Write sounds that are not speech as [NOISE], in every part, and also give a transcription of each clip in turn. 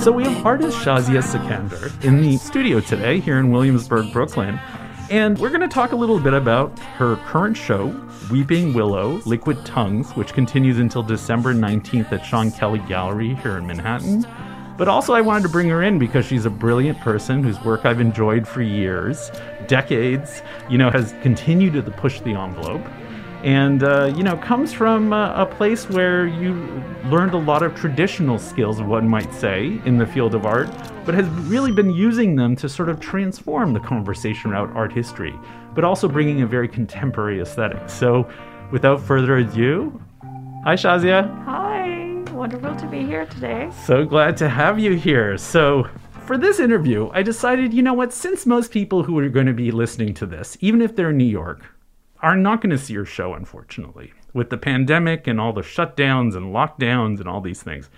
So we have artist Shahzia Sikander in the studio today here in Williamsburg, Brooklyn. And we're going to talk a little bit about her current show, Weeping Willow Liquid Tongues, which continues until December 19th at Sean Kelly Gallery here in Manhattan. But also, I wanted to bring her in because she's a brilliant person whose work I've enjoyed for years, decades, you know, has continued to push the envelope and uh, you know comes from uh, a place where you learned a lot of traditional skills one might say in the field of art but has really been using them to sort of transform the conversation about art history but also bringing a very contemporary aesthetic. So without further ado hi Shahzia. Hi wonderful to be here today. So glad to have you here. So for this interview i decided you know what since most people who are going to be listening to this even if they're in new york are not going to see your show, unfortunately, with the pandemic and all the shutdowns and lockdowns and all these things.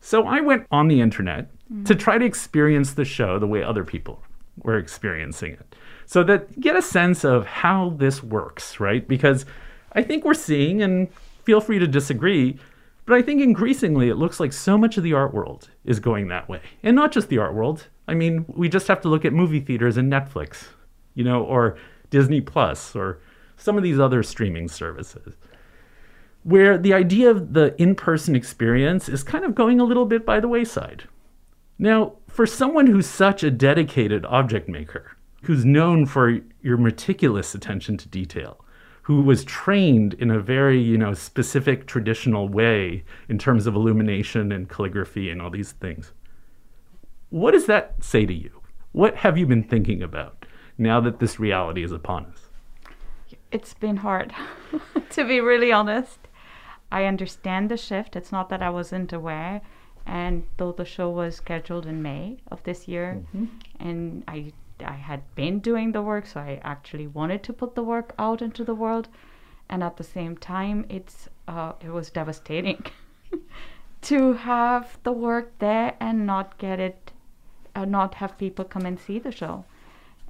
So I went on the internet mm-hmm. to try to experience the show the way other people were experiencing it. So that get a sense of how this works, right? Because I think we're seeing, and feel free to disagree, but I think increasingly it looks like so much of the art world is going that way. And not just the art world. I mean, we just have to look at movie theaters and Netflix, you know, or Disney Plus or some of these other streaming services, where the idea of the in person experience is kind of going a little bit by the wayside. Now, for someone who's such a dedicated object maker, who's known for your meticulous attention to detail, who was trained in a very, you know, specific traditional way in terms of illumination and calligraphy and all these things. What does that say to you? What have you been thinking about now that this reality is upon us? It's been hard, [LAUGHS] to be really honest. I understand the shift. It's not that I wasn't aware. And though the show was scheduled in May of this year, mm-hmm. and I I had been doing the work, so I actually wanted to put the work out into the world. And at the same time, it's uh, it was devastating [LAUGHS] to have the work there and not get it, uh, not have people come and see the show.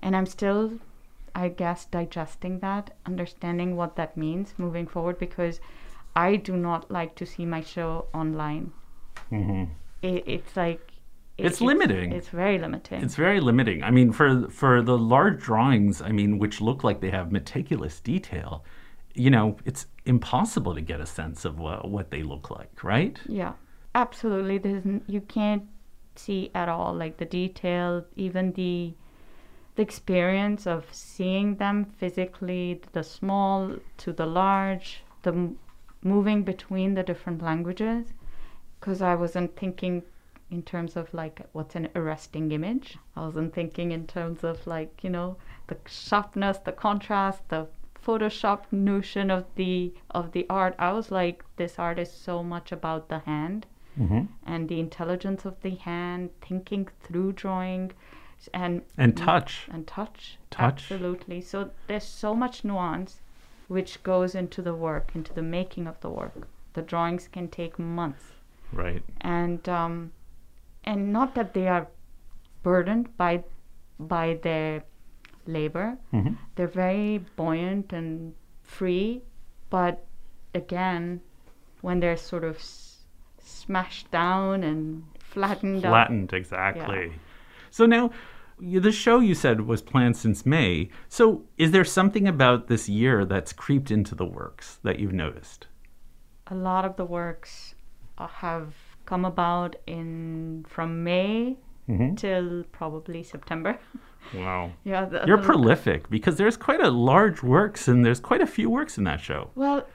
And I'm still I guess, digesting that, understanding what that means moving forward, because I do not like to see my show online. Mm-hmm. It, it's like it, it's, it's limiting. It's very limiting. It's very limiting. I mean, for for the large drawings, I mean, which look like they have meticulous detail, you know, it's impossible to get a sense of what, what they look like, right? Yeah, absolutely. There's you can't see at all like the detail, even the the experience of seeing them physically, the small to the large, the m- moving between the different languages, because I wasn't thinking in terms of like what's an arresting image. I wasn't thinking in terms of like, you know, the sharpness, the contrast, the Photoshop notion of the of the art. I was like, this art is so much about the hand mm-hmm. and the intelligence of the hand, thinking through drawing and and touch. and touch touch. absolutely. So there's so much nuance which goes into the work into the making of the work. The drawings can take months. Right. And um and not that they are burdened by by their labor. Mm-hmm. they're very buoyant and free but again when they're sort of s- smashed down and flattened flattened up, exactly. Yeah. so now the show you said was planned since May. So, is there something about this year that's creeped into the works that you've noticed? A lot of the works uh, have come about in from May mm-hmm. till probably September. [LAUGHS] Wow. yeah, the, you're the, prolific because there's quite a large works and there's quite a few works in that show. Well,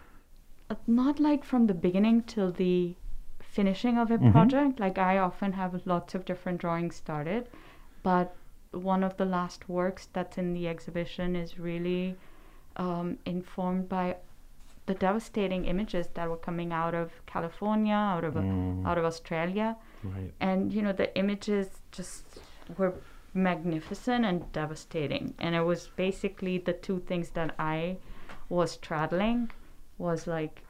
uh, not like from the beginning till the finishing of a mm-hmm. project. Like I often have lots of different drawings started, but one of the last works that's in the exhibition is really um, informed by the devastating images that were coming out of California, out of mm. out of Australia, right. and you know the images just were magnificent and devastating. And it was basically the two things that I was straddling was like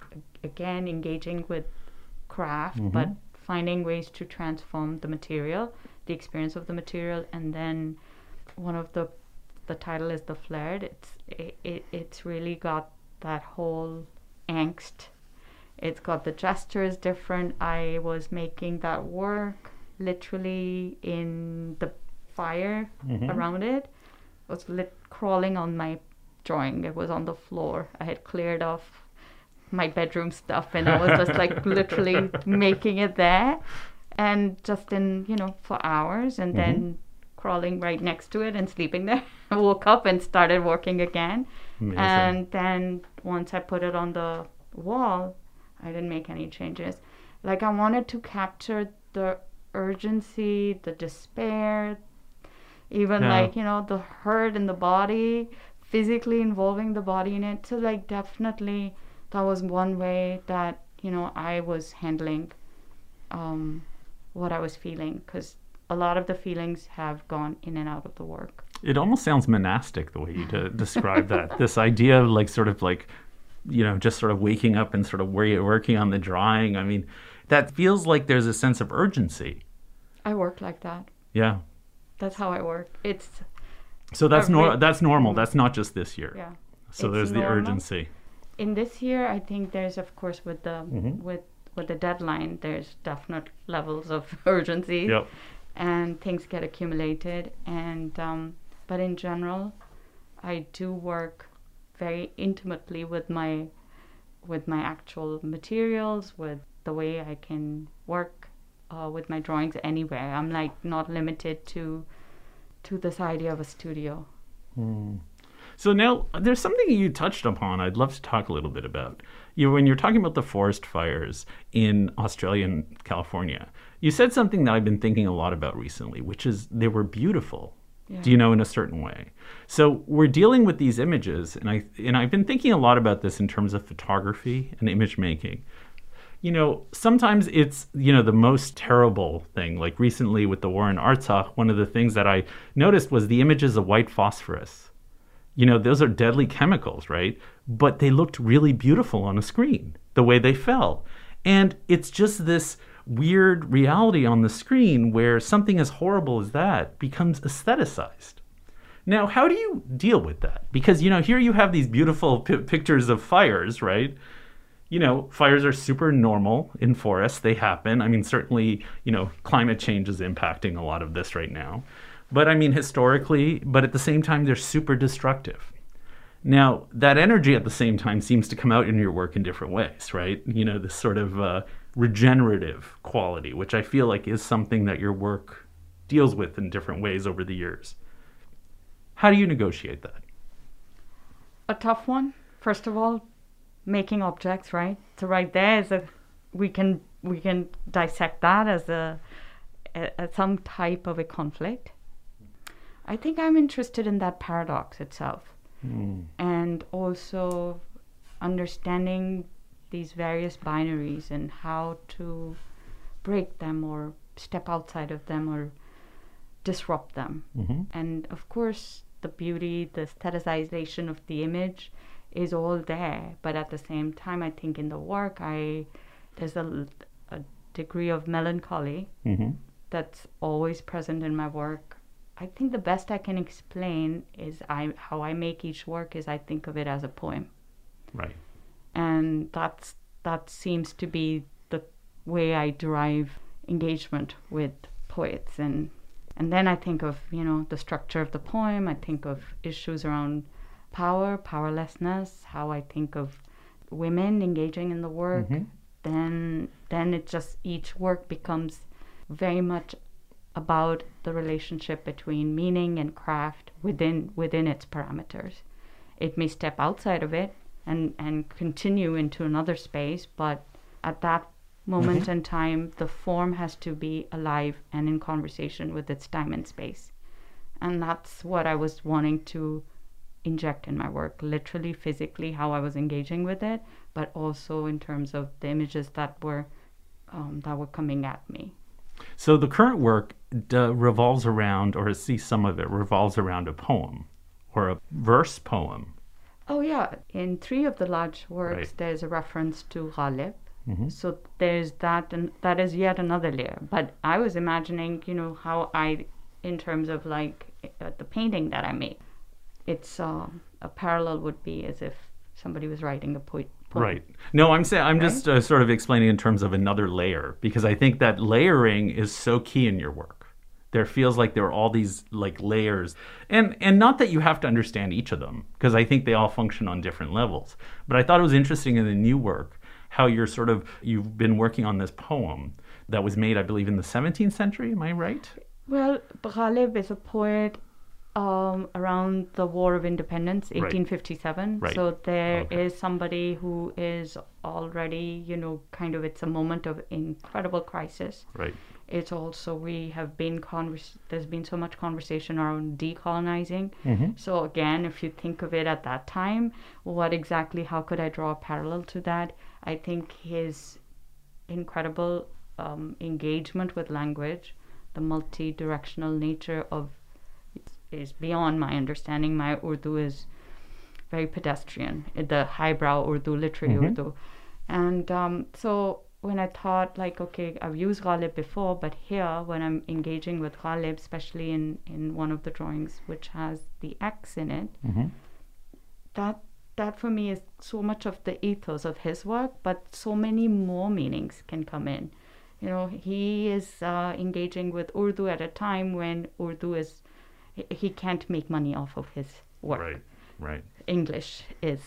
again engaging with craft, mm-hmm. but finding ways to transform the material the experience of the material and then one of the the title is the flared it's it, it it's really got that whole angst it's got the gestures different i was making that work literally in the fire Mhm. around it. I was lit crawling on my drawing. It was on the floor. I had cleared off my bedroom stuff and I was just like literally [LAUGHS] making it there and just in, you know, for hours and then crawling right next to it and sleeping there. I [LAUGHS] woke up and started working again. Amazing. And then once I put it on the wall, I didn't make any changes. Like I wanted to capture the urgency, the despair, even like, you know, the hurt in the body, physically involving the body in it. So like definitely that was one way that, you know, I was handling um what I was feeling because a lot of the feelings have gone in and out of the work. It almost sounds monastic the way you de- [LAUGHS] describe that. This idea of like sort of like, you know, just sort of waking up and sort of working on the drawing. I mean, that feels like there's a sense of urgency. I work like that. Yeah. That's how I work. It's So that's nor- that's normal. That's not just this year. yeah. So It's there's the urgency. in this year i think there's of course with the Mhm. with with the deadline there's definite levels of [LAUGHS] urgency Yep. and things get accumulated and um, but in general i do work very intimately with my with my actual materials with the way i can work uh, with my drawings anywhere i'm like not limited to to this idea of a studio So now there's something you touched upon. I'd love to talk a little bit about. You when you're talking about the forest fires in Australia and California, you said something that I've been thinking a lot about recently, which is they were beautiful. Yeah. Do you know in a certain way? So we're dealing with these images, and I and I've been thinking a lot about this in terms of photography and image making. You know, sometimes it's you know the most terrible thing. Like recently with the war in Artsakh, one of the things that I noticed was the images of white phosphorus you know, those are deadly chemicals, right? But they looked really beautiful on a screen, the way they fell. And it's just this weird reality on the screen where something as horrible as that becomes aestheticized. Now, how do you deal with that? Because, you know, here you have these beautiful pi pictures of fires, right? You know, fires are super normal in forests. They happen. I mean, certainly, you know, climate change is impacting a lot of this right now. But I mean, historically, but at the same time, they're super destructive. Now, that energy at the same time seems to come out in your work in different ways, right? You know, this sort of uh, regenerative quality, which I feel like is something that your work deals with in different ways over the years. How do you negotiate that? a tough one. First of all, making objects, right? So right there is a we can we can dissect that as a, a, a some type of a conflict. I think I'm interested in that paradox itself, and also understanding these various binaries and how to break them or step outside of them or disrupt them. hmm And of course, the beauty, the aestheticization of the image is all there. But at the same time, I think in the work, I there's a, a degree of melancholy hmm that's always present in my work. I think the best I can explain is I how I make each work is I think of it as a poem, Right. and that's that seems to be the way I derive engagement with poets and and then I think of you know the structure of the poem. I think of issues around power, powerlessness. How I think of women engaging in the work. Mhm. Then then it just each work becomes very much about the relationship between meaning and craft within within its parameters. It may step outside of it and and continue into another space, but at that moment in time, the form has to be alive and in conversation with its time and space. And that's what I was wanting to inject in my work, literally, physically, how I was engaging with it, but also in terms of the images that were um, that were coming at me. So the current work revolves around, or see some of it revolves around a poem or a verse poem. Oh yeah, in three of the large works, Right. there's a reference to Ghalib. Mhm. So there's that, and that is yet another layer. But I was imagining, you know, how I, in terms of like uh, the painting that I made, it's uh, a parallel would be as if somebody was writing a po- poem. Right. No, I'm saying I'm just uh, sort of explaining in terms of another layer because I think that layering is so key in your work. There feels like there are all these like layers, and and not that you have to understand each of them because I think they all function on different levels. But I thought it was interesting in the new work how you're sort of you've been working on this poem that was made, I believe, in the 17th century. Am I right? Well, Ghalib is a poet um, around the War of Independence, 1857. Right. So there is Okay. somebody who is already, you know, kind of, it's a moment of incredible crisis. Right. It's also, we have been, convers- there's been so much conversation around decolonizing. Mhm. So again, if you think of it at that time, what exactly, how could I draw a parallel to that? I think his incredible um, engagement with language, the multi-directional nature of is beyond my understanding. My Urdu is very pedestrian, uh, the highbrow Urdu, literary Mhm. Urdu, and um, so when I thought like, okay, I've used Ghalib before, but here when I'm engaging with Ghalib, especially in in one of the drawings which has the X in it, Mhm. that that for me is so much of the ethos of his work, but so many more meanings can come in. You know, he is uh, engaging with Urdu at a time when Urdu is he- can't make money off of his work. Right. Right. English is,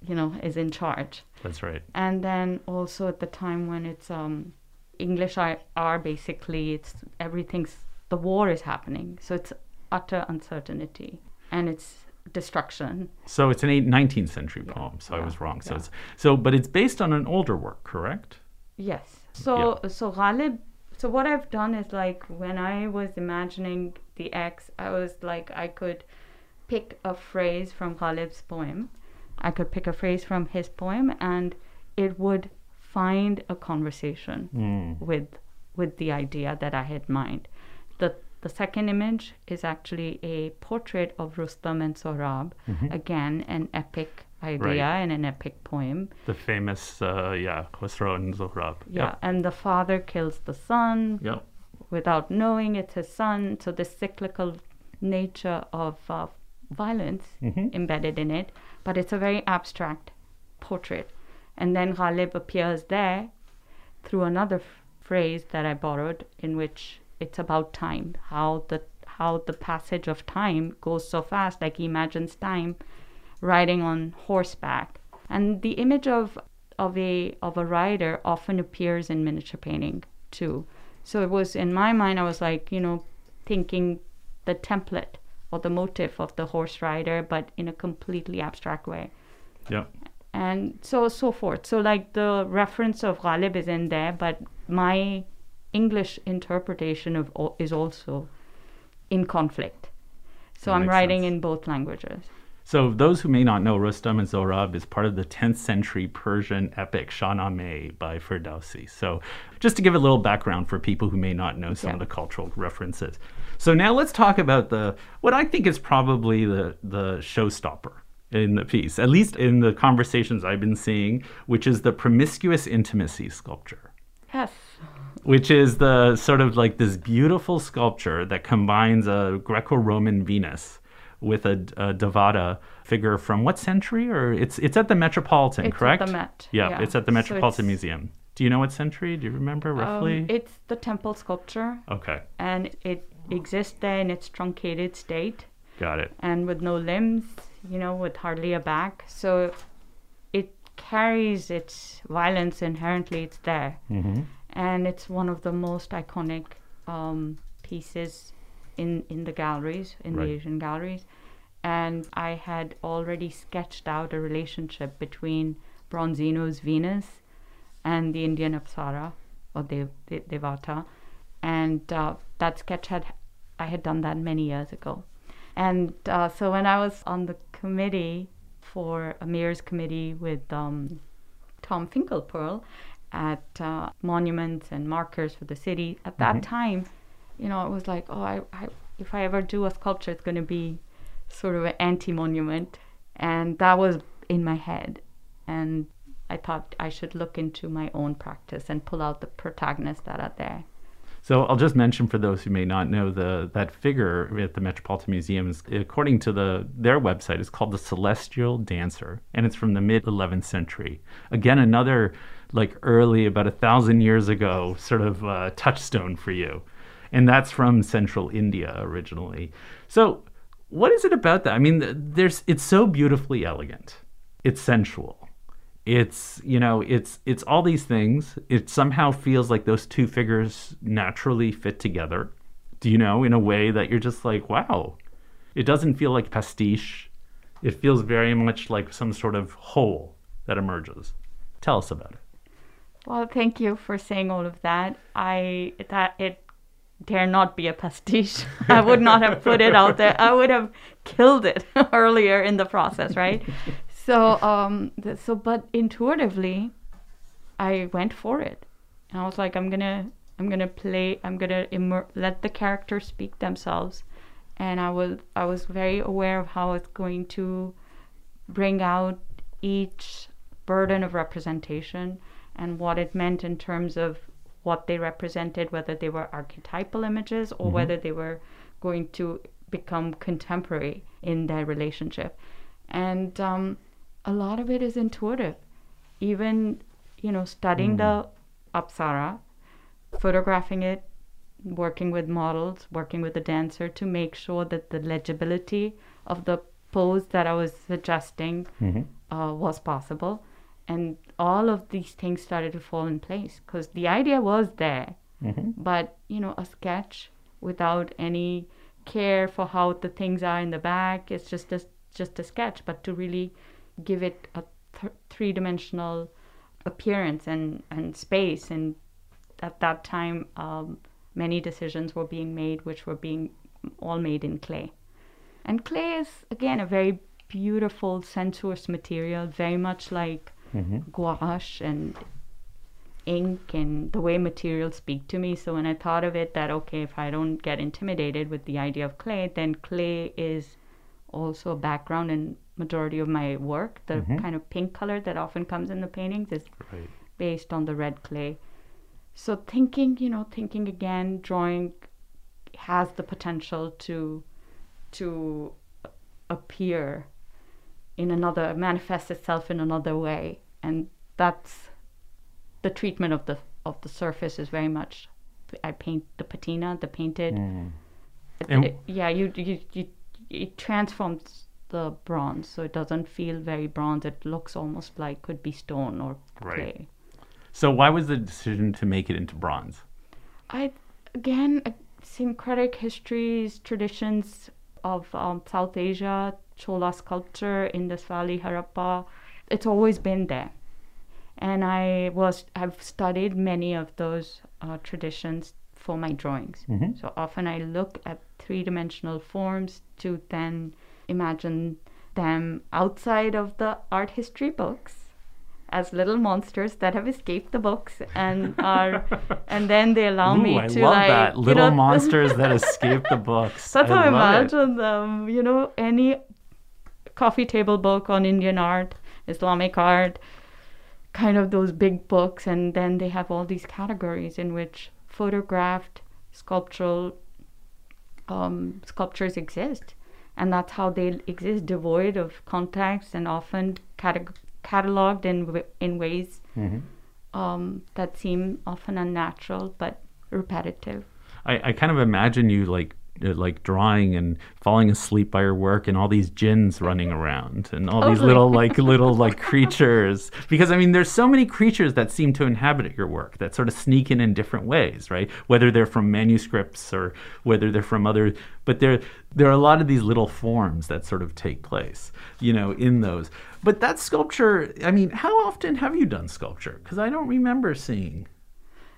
you know, is in charge. That's right. And then also at the time when it's um, English are, are basically it's everything's the war is happening, so it's utter uncertainty and it's destruction. So it's an eight, 19th century Yeah, poem. So I was wrong. So yeah. it's so, but it's based on an older work, correct? Yes. So so Ghalib. So what I've done is like when I was imagining the X, I was like I could pick a phrase from Ghalib's poem. I could pick a phrase from his poem, and it would find a conversation Mm. with with the idea that I had in mind. The the second image is actually a portrait of Rustam and Sohrab. Again, an epic idea Right. and an epic poem. The famous, uh, yeah, Khosrow and Zohrab. Yeah, and the father kills the son Yep. Without knowing it's his son. So the cyclical nature of uh, violence Mhm. embedded in it, but it's a very abstract portrait. And then Ghalib appears there through another f- phrase that I borrowed, in which it's about time, how the how the passage of time goes so fast, like he imagines time riding on horseback. And the image of of a of a rider often appears in miniature painting too. So it was in my mind I was like, you know, thinking the template or the motif of the horse rider, but in a completely abstract way. Yeah. And so so forth. So like the reference of Ghalib is in there, but my English interpretation of is also in conflict. So That I'm writing sense. in both languages. So those who may not know, Rustam and Zohrab is part of the 10th century Persian epic Shahnameh by Ferdowsi. So just to give a little background for people who may not know some of the cultural references. So now let's talk about the what I think is probably the the showstopper in the piece, at least in the conversations I've been seeing, which is the promiscuous intimacy sculpture Yes. which is the sort of like this beautiful sculpture that combines a Greco-Roman Venus with a, a Devata figure from what century? Or it's it's at the Metropolitan, It's at correct? the Met, Yeah, yeah. it's at the Metropolitan it's- Museum. Do you know what century? Do you remember roughly? Um, it's the temple sculpture, okay, and it exists there in its truncated state got it. and with no limbs, you know, with hardly a back. So it carries its violence inherently. It's there, hmm and it's one of the most iconic um, pieces in in the galleries, in Right. the Asian galleries. And I had already sketched out a relationship between Bronzino's Venus and the Indian Apsara or Dev, De- Devata, and uh, that sketch had I had done that many years ago. And uh, so when I was on the committee for a mayor's committee with um, Tom Finkelpearl at uh, monuments and markers for the city, at that Mhm. time, you know, it was like, oh, I, I, if I ever do a sculpture, it's going to be sort of an anti-monument, and that was in my head, and I thought I should look into my own practice and pull out the protagonists that are there. So I'll just mention for those who may not know the that figure at the Metropolitan Museum is, according to the their website, is called the Celestial Dancer, and it's from the mid 11th century. Again, another like early, about a thousand years ago, sort of uh, touchstone for you, and that's from Central India originally. So, what is it about that? I mean, there's it's so beautifully elegant, it's sensual. It's you know it's it's all these things. It somehow feels like those two figures naturally fit together. Do you know in a way that you're just like wow. It doesn't feel like pastiche. It feels very much like some sort of whole that emerges. Tell us about it. Well thank you for saying all of that. I that it dare not be a pastiche. I would not have put it out there. I would have killed it [LAUGHS] earlier in the process right? So um so but intuitively i went for it. And i was like i'm gonna i'm gonna play i'm gonna immer- let the characters speak themselves. And i was i was very aware of how it's going to bring out each burden of representation and what it meant in terms of what they represented whether they were archetypal images or whether they were going to become contemporary in their relationship and um, a lot of it is intuitive. Even, you know, studying the apsara, photographing it, working with models, working with the dancer to make sure that the legibility of the pose that I was suggesting uh, was possible. And all of these things started to fall in place because the idea was there, but you know, a sketch without any care for how the things are in the back, it's just a, just a sketch. But to really give it a th- three dimensional appearance and, and space. And at that time, um, many decisions were being made, which were being all made in clay. And clay is, again, a very beautiful, sensuous material, very much like Mm-hmm. gouache and ink and the way materials speak to me. So when I thought of it, that okay, if I don't get intimidated with the idea of clay, then clay is also a background in majority of my work. The mm-hmm. kind of pink color that often comes in the paintings is right based on the red clay. So thinking, you know, thinking again, drawing has the potential to to appear in another manifests itself in another way and that's the treatment of the of the surface is very much I paint the patina, the painted it- it- yeah, you, you you it transforms the bronze so it doesn't feel very bronze. It looks almost like could be stone or Right. clay. so why was the decision to make it into bronze I again uh, syncretic histories, traditions of um, South Asia, Chola sculpture, in Indus Valley, Harappa. It's always been there, and I was I've studied many of those uh, traditions for my drawings. So often I look at three dimensional forms to then imagine them outside of the art history books as little monsters that have escaped the books and [LAUGHS] are and then they allow Ooh, me I to love like that you little know, monsters that escape the books [LAUGHS] that's how I love it. imagine them. You know, any coffee table book on Indian art, Islamic art, kind of those big books, and then they have all these categories in which photographed sculptural um, sculptures exist, and that's how they exist, devoid of context and often categ- cataloged in w- in ways um, that seem often unnatural but repetitive. I, I kind of imagine you like Uh, like drawing and falling asleep by your work and all these jinns running around and all these oh little [LAUGHS] like little like creatures. Because i mean there's so many creatures that seem to inhabit your work that sort of sneak in in different ways right? Whether they're from manuscripts or whether they're from other but there there are a lot of these little forms that sort of take place you know in those. But that sculpture i mean how often have you done sculpture? Because i don't remember seeing.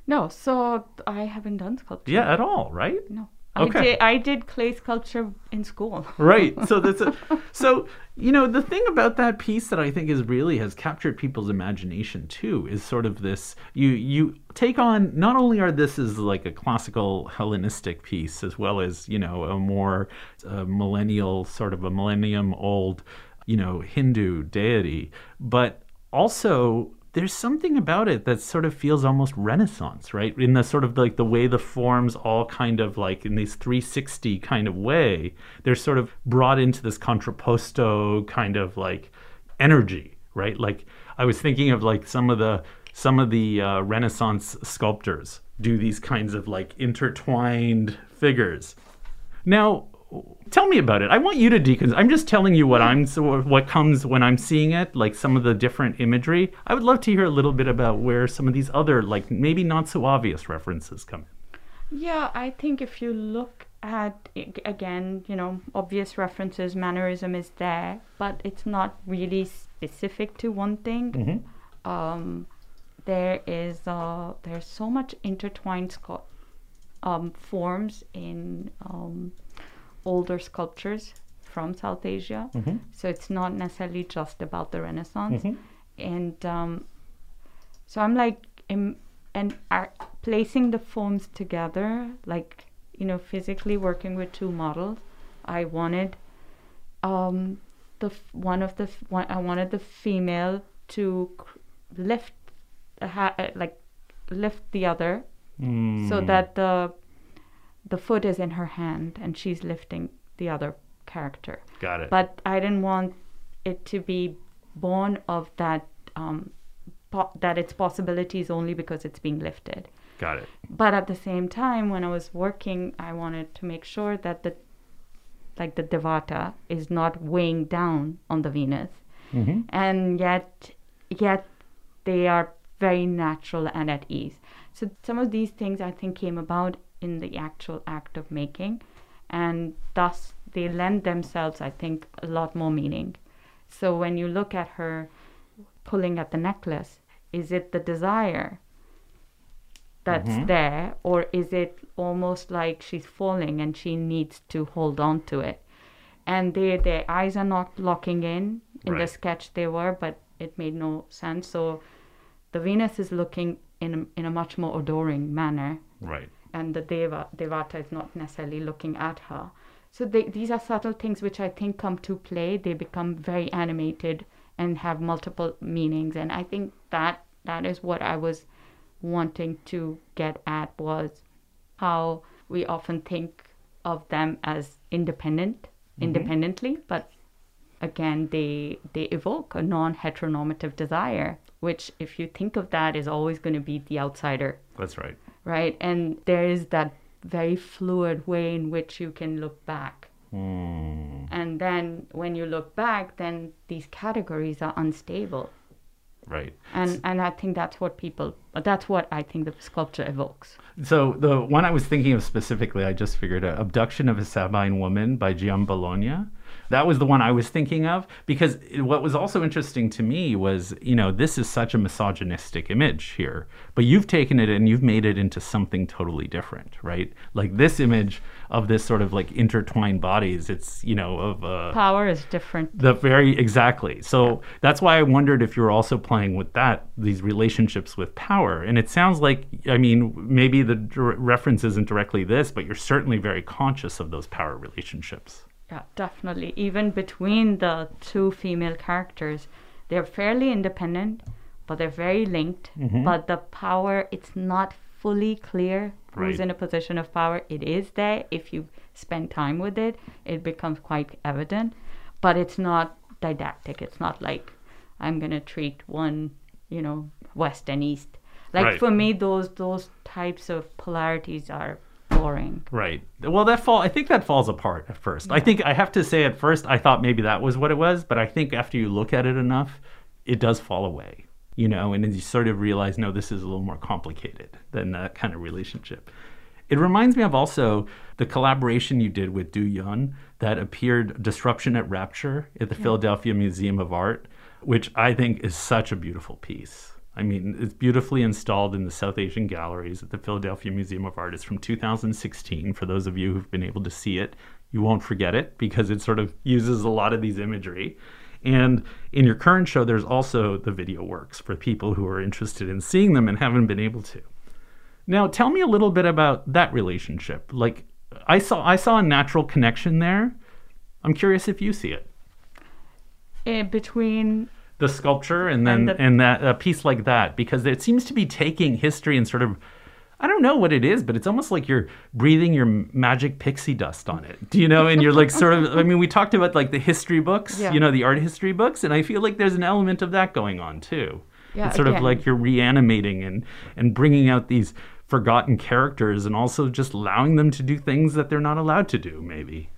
No, so I haven't done sculpture. yeah at all right? No. Okay. I did I did clay sculpture in school. right so [LAUGHS] that's a, so you know the thing about that piece that i think is really has captured people's imagination too is sort of this you you take on not only are this is like a classical hellenistic piece as well as you know a more uh, millennial sort of a millennium old you know hindu deity but also there's something about it that sort of feels almost Renaissance, right? In the sort of like the way the forms all kind of like in these 360 kind of way, they're sort of brought into this contrapposto kind of like energy, right? Like I was thinking of like some of the some of the uh, Renaissance sculptors do these kinds of like intertwined figures. Now, tell me about it. I want you to deconstruct. I'm just telling you what I'm what comes when I'm seeing it, like some of the different imagery. I would love to hear a little bit about where some of these other, like maybe not so obvious references come in. Yeah, I think if you look at again, you know, obvious references, mannerism is there, but it's not really specific to one thing. Mm-hmm. Um, there is uh, there's so much intertwined scu- um, forms in um, older sculptures from South Asia. Mm-hmm. So it's not necessarily just about the Renaissance. Mhm. And um, so I'm like, im- and are placing the forms together, like, you know, physically working with two models, I wanted um, the f- one of the, f- one, I wanted the female to cr- lift, ha- like, lift the other so Mm. that the the foot is in her hand and she's lifting the other character. got it. But I didn't want it to be born of that um, po- that its possibilities only because it's being lifted. got it. But at the same time, when I was working, I wanted to make sure that the like the Devata is not weighing down on the Venus, Mm-hmm. and yet yet they are very natural and at ease. So some of these things I think came about in the actual act of making, and thus they lend themselves, I think, a lot more meaning. So when you look at her pulling at the necklace, is it the desire that's Mhm. there, or is it almost like she's falling and she needs to hold on to it? And they, their eyes are not locking in. In the sketch, they were, but it made no sense. So the Venus is looking in a, in a much more adoring manner, Right. And the Deva Devata is not necessarily looking at her. So they, these are subtle things which I think come to play. They become very animated and have multiple meanings, and I think that that is what I was wanting to get at was how we often think of them as independent, mm-hmm. independently, but again they they evoke a non-heteronormative desire, which if you think of that is always going to be the outsider That's right. Right? And there is that very fluid way in which you can look back. Mm. And then when you look back, then these categories are unstable. Right. And and I think that's what people that's what I think the sculpture evokes. So the one I was thinking of specifically, I just figured out, "Abduction of a Sabine Woman" by Giambologna. That was the one I was thinking of because what was also interesting to me was, you know, this is such a misogynistic image here, but you've taken it and you've made it into something totally different, right? Like this image of this sort of like intertwined bodies. It's you know of uh, Power is different. the very exactly. So that's why I wondered if you're also playing with that, these relationships with power. And it sounds like, I mean, maybe the reference isn't directly this, but you're certainly very conscious of those power relationships. Yeah, definitely. Even between the two female characters, they're fairly independent, but they're very linked. Mm-hmm. But the power, it's not fully clear who's Right. in a position of power. It is there. If you spend time with it, it becomes quite evident. But it's not didactic. It's not like I'm going to treat one, you know, west and east. Like Right. for me, those those types of polarities are Right. Well, that fall. I think that falls apart at first. I think I have to say at first I thought maybe that was what it was, but I think after you look at it enough, it does fall away. You know, and then you sort of realize, no, this is a little more complicated than that kind of relationship. It reminds me of also the collaboration you did with Du Yun that appeared Disruption as Rapture at the Philadelphia Museum of Art, which I think is such a beautiful piece. I mean, it's beautifully installed in the South Asian galleries at the Philadelphia Museum of Art. It's from 2016. For those of you who've been able to see it, you won't forget it because it sort of uses a lot of these imagery. And in your current show, there's also the video works for people who are interested in seeing them and haven't been able to. Now, tell me a little bit about that relationship. Like, I saw, I saw a natural connection there. I'm curious if you see it. Eh, between the sculpture and then And and, that a piece like that because it seems to be taking history and sort of I don't know what it is, but it's almost like you're breathing your magic pixie dust on it. Do you know? And you're like sort of I mean, we talked about like the history books, Yeah. you know, the art history books, and I feel like there's an element of that going on too. Yeah, it's sort of like you're reanimating and and bringing out these forgotten characters and also just allowing them to do things that they're not allowed to do maybe.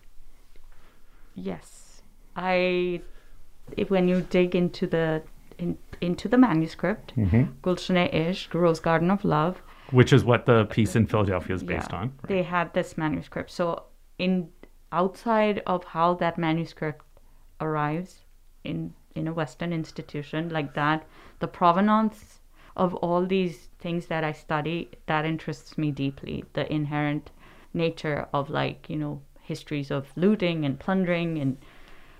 Yes, I. If, when you dig into the in, into the manuscript, Mm-hmm. Ish, Rose Garden of Love, Which is what the piece in Philadelphia is based yeah, on. They had this manuscript. So in outside of how that manuscript arrives in in a Western institution like that, the provenance of all these things that I study that interests me deeply. The inherent nature of like you know histories of looting and plundering and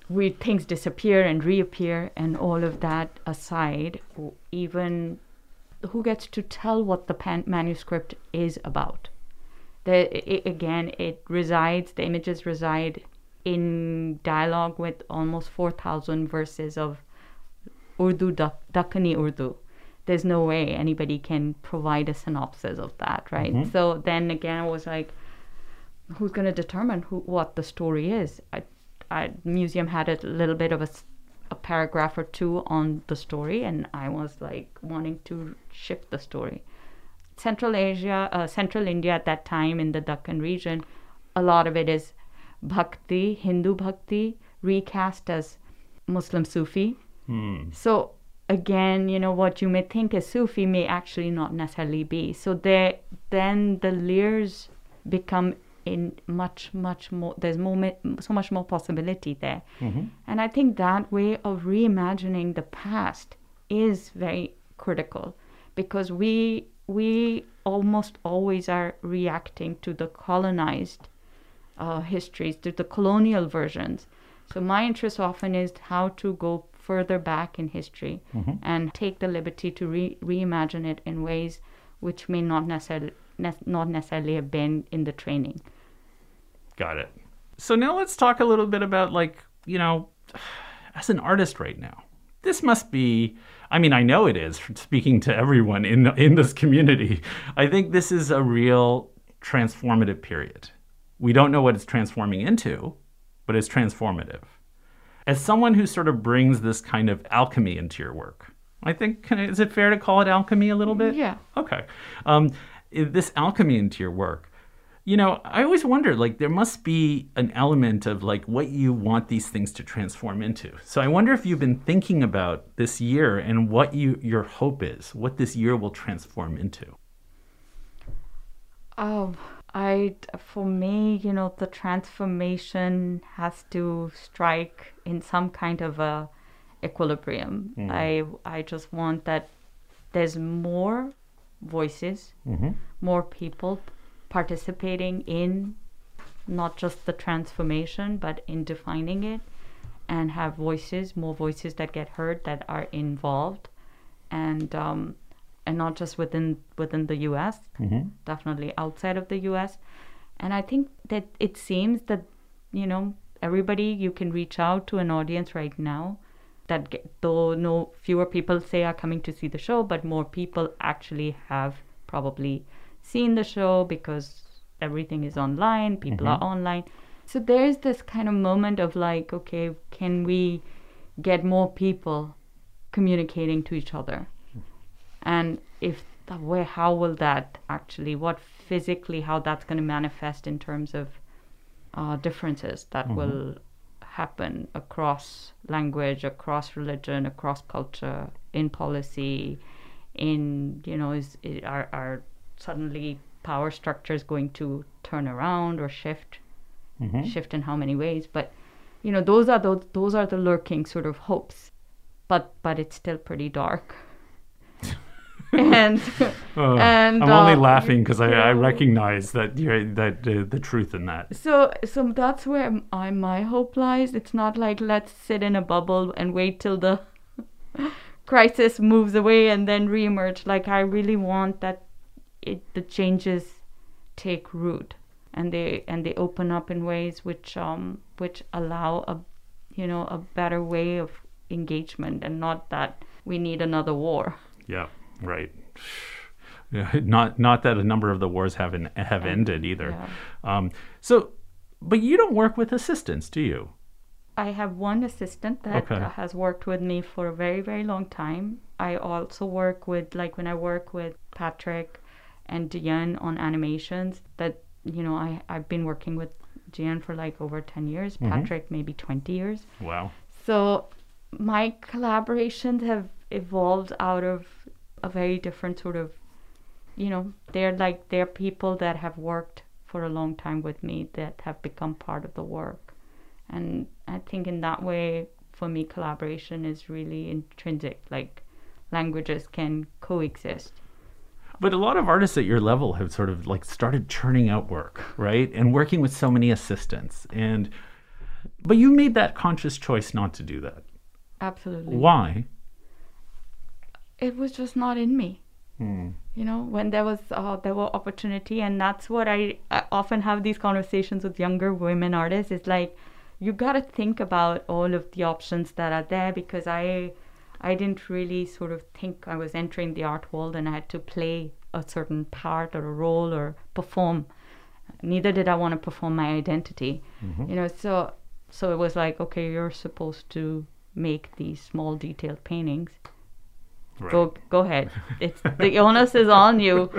we things disappear and reappear and all of that aside even who gets to tell what the pan- manuscript is about? The, i again it resides the images reside in dialogue with almost 4000 verses of urdu Dak- dakkani urdu. There's no way anybody can provide a synopsis of that right? Mm-hmm. So then again i was like who's going to determine who what the story is? I, I museum had a little bit of a paragraph or two on the story and i was like wanting to shift the story central asia uh, central india at that time in the Deccan region a lot of it is bhakti hindu bhakti recast as muslim sufi Hmm. so again, you know what you may think is Sufi may actually not necessarily be. So there, then the layers become in much much more. There's more, so much more possibility there, and I think that way of reimagining the past is very critical because we we almost always are reacting to the colonized uh, histories, to the colonial versions. So my interest often is how to go further back in history and take the liberty to re- reimagine it in ways which may not necessarily ne- not necessarily have been in the training. Got it. So now let's talk a little bit about like, you know, as an artist right now. This must be I mean, I know it is speaking to everyone in in this community. I think this is a real transformative period. We don't know what it's transforming into, but it's transformative. As someone who sort of brings this kind of alchemy into your work, I think can, is it fair to call it alchemy a little bit? Yeah. Okay. Um, this alchemy into your work, you know, I always wonder, like, there must be an element of like what you want these things to transform into. So I wonder if you've been thinking about this year and what you your hope is, what this year will transform into. Um, I for me, you know, the transformation has to strike in some kind of a equilibrium. I I just want that there's more voices, more people participating in not just the transformation, but in defining it, and have voices, more voices that get heard that are involved, and um, and not just within within the U.S. Definitely outside of the U.S. And I think that it seems that you know everybody you can reach out to an audience right now that get, though no fewer people say are coming to see the show, but more people actually have probably seen the show because everything is online, people are online. So there's this kind of moment of like, okay, can we get more people communicating to each other? And if the way, how will that actually, what physically, how that's going to manifest in terms of uh, differences that will happen across language, across religion, across culture, in policy, in you know, is, is are are suddenly power structures going to turn around or shift, shift in how many ways? But you know, those are those those are the lurking sort of hopes, but but it's still pretty dark. [LAUGHS] and [LAUGHS] Oh, and I'm only uh, laughing because I, I recognize that you're, that uh, the truth in that. So, so that's where I, my hope lies. It's not like let's sit in a bubble and wait till the [LAUGHS] crisis moves away and then reemerge. Like I really want that it the changes take root and they and they open up in ways which um which allow a you know a better way of engagement and not that we need another war. Yeah, right. [SIGHS] Not not that a number of the wars haven't have ended either. Yeah. Um, so, but you don't work with assistants, do you? I have one assistant that Okay. has worked with me for a very, very long time. I also work with, like, when I work with Patrick and Diane on animations, that, you know, I, I've been working with Diane for like over 10 years, mm-hmm. Patrick maybe 20 years. Wow. So my collaborations have evolved out of a very different sort of, you know, they're like, they're people that have worked for a long time with me that have become part of the work. And I think in that way, for me, collaboration is really intrinsic. Like languages can coexist. But a lot of artists at your level have sort of like started churning out work, right? And working with so many assistants. And but you made that conscious choice not to do that. Absolutely. Why? it was just not in me. Hmm. You know, when there was uh, there were opportunity, and that's what I, I often have these conversations with younger women artists. It's like you got to think about all of the options that are there because I I didn't really sort of think I was entering the art world and I had to play a certain part or a role or perform. Neither did I want to perform my identity. Mm-hmm. You know, so so it was like, okay, you're supposed to make these small detailed paintings Right. go go ahead. It's the onus is on you.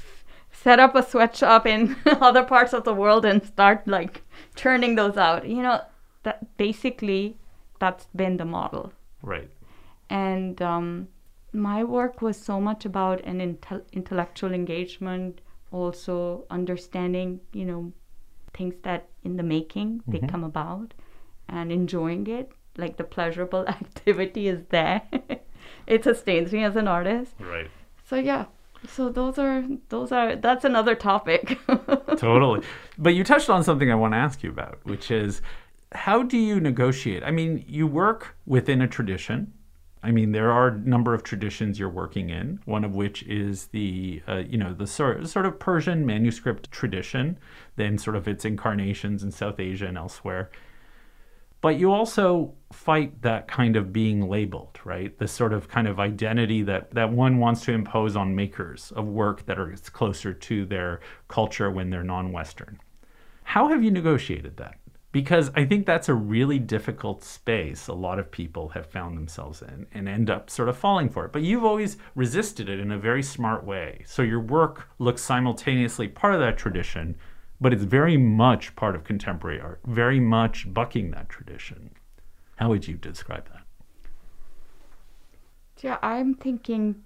[LAUGHS] Set up a sweatshop in [LAUGHS] other parts of the world and start like turning those out. You know that basically that's been the model. Right. And um, my work was so much about an intel- intellectual engagement, also understanding, you know, things that in the making they come about, and enjoying it. Like the pleasurable [LAUGHS] activity is there. [LAUGHS] it sustains me as an artist. Right. So yeah. So those are those are that's another topic. [LAUGHS] totally. But you touched on something I want to ask you about, which is how do you negotiate? I mean, you work within a tradition. I mean, there are a number of traditions you're working in. One of which is the, uh, you know, the sort sort of Persian manuscript tradition, then sort of its incarnations in South Asia and elsewhere. But you also fight that kind of being labeled, right? This sort of kind of identity that, that one wants to impose on makers of work that are closer to their culture when they're non Western. How have you negotiated that? Because I think that's a really difficult space a lot of people have found themselves in and end up sort of falling for it. But you've always resisted it in a very smart way. So your work looks simultaneously part of that tradition, but it's very much part of contemporary art, very much bucking that tradition. How would you describe that? yeah, I'm thinking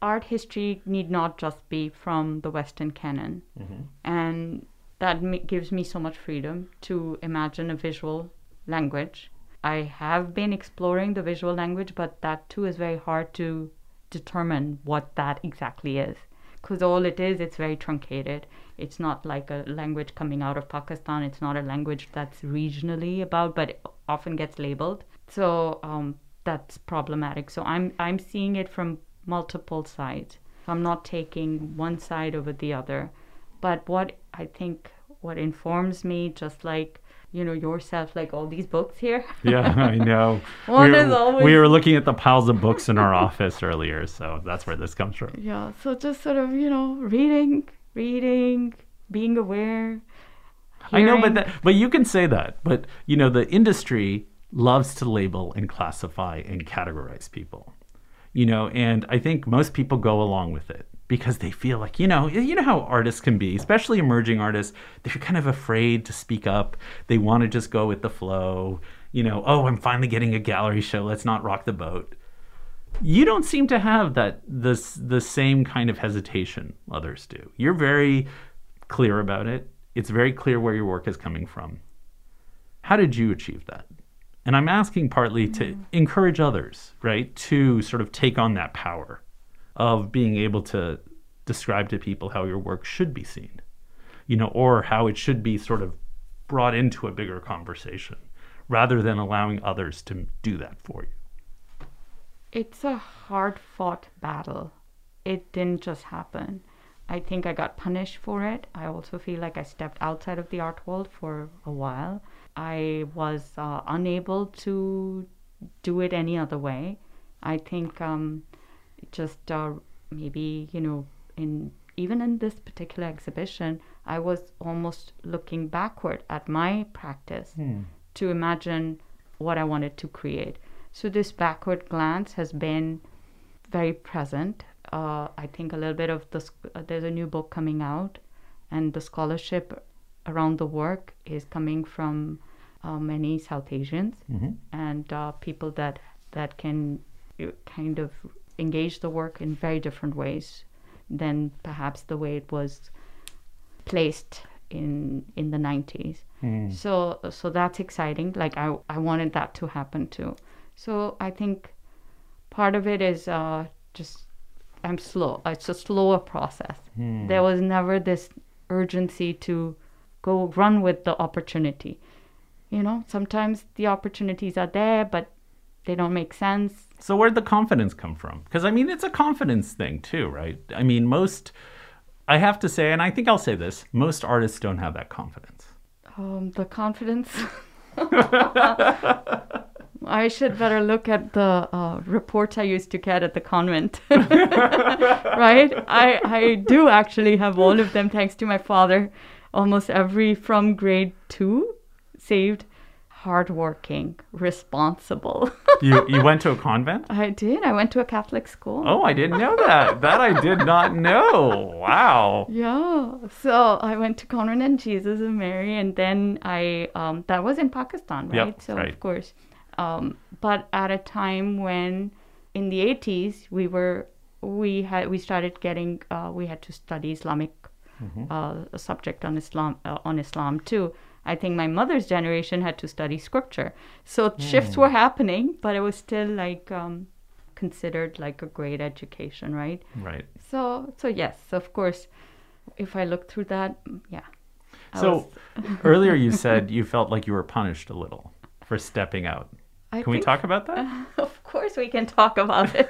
art history need not just be from the Western canon. Mm-hmm. And that gives me so much freedom to imagine a visual language. I have been exploring the visual language, but that too is very hard to determine what that exactly is. Because all it is, it's very truncated. It's not like a language coming out of Pakistan. It's not a language that's regionally about, but it often gets labeled. So um, that's problematic. So I'm I'm seeing it from multiple sides. I'm not taking one side over the other. But what I think what informs me, just like you know yourself, like all these books here. [LAUGHS] Yeah, I know. [LAUGHS] One we, is were, always- we were looking at the piles of books in our [LAUGHS] office earlier, so that's where this comes from. yeah. So just sort of you know reading, reading, being aware. I know, but that, but you can say that. But you know, the industry loves to label and classify and categorize people. You know, and I think most people go along with it because they feel like you know, you know how artists can be, especially emerging artists. They're kind of afraid to speak up. They want to just go with the flow. You know, oh, I'm finally getting a gallery show. Let's not rock the boat. You don't seem to have that this the same kind of hesitation others do. You're very clear about it. It's very clear where your work is coming from. How did you achieve that? And I'm asking partly to mm. encourage others, right, to sort of take on that power of being able to describe to people how your work should be seen, you know, or how it should be sort of brought into a bigger conversation rather than allowing others to do that for you. It's a hard fought battle. It didn't just happen. I think I got punished for it. I also feel like I stepped outside of the art world for a while. I was uh, unable to do it any other way. I think um, just uh, maybe you know in even in this particular exhibition, I was almost looking backward at my practice to imagine what I wanted to create. So this backward glance has been very present. Uh, I think a little bit of this uh, there's a new book coming out, and the scholarship around the work is coming from uh, many South Asians and uh, people that that can kind of engage the work in very different ways than perhaps the way it was placed in in the 90s. So so that's exciting. Like I I wanted that to happen too. So I think part of it is uh, just I'm slow. It's a slower process. There was never this urgency to go run with the opportunity. You know, sometimes the opportunities are there, but they don't make sense. So where'd the confidence come from? Because I mean, it's a confidence thing too, right? I mean, most, I have to say, and I think I'll say this: most artists don't have that confidence. Um, the confidence. [LAUGHS] I should better look at the uh, reports I used to get at the convent. [LAUGHS] right? I, I do actually have all of them thanks to my father. Almost every from grade two saved, hardworking, responsible. [LAUGHS] You you went to a [LAUGHS] convent? I did. I went to a Catholic school. Oh, I didn't know that. That I did not know. Wow. Yeah. So I went to Convent and Jesus and Mary, and then I um, that was in Pakistan, right? Yep, so right. of course, um, but at a time when in the 80s we were we had we started getting uh, we had to study Islamic uh, a subject on Islam uh, on Islam too. I think my mother's generation had to study scripture, so shifts were happening, but it was still like um, considered like a great education, right? Right. So, so yes, of course, if I look through that, yeah. I So [LAUGHS] earlier you said you felt like you were punished a little for stepping out. I Can we talk about that? [LAUGHS] Of course, we can talk about it.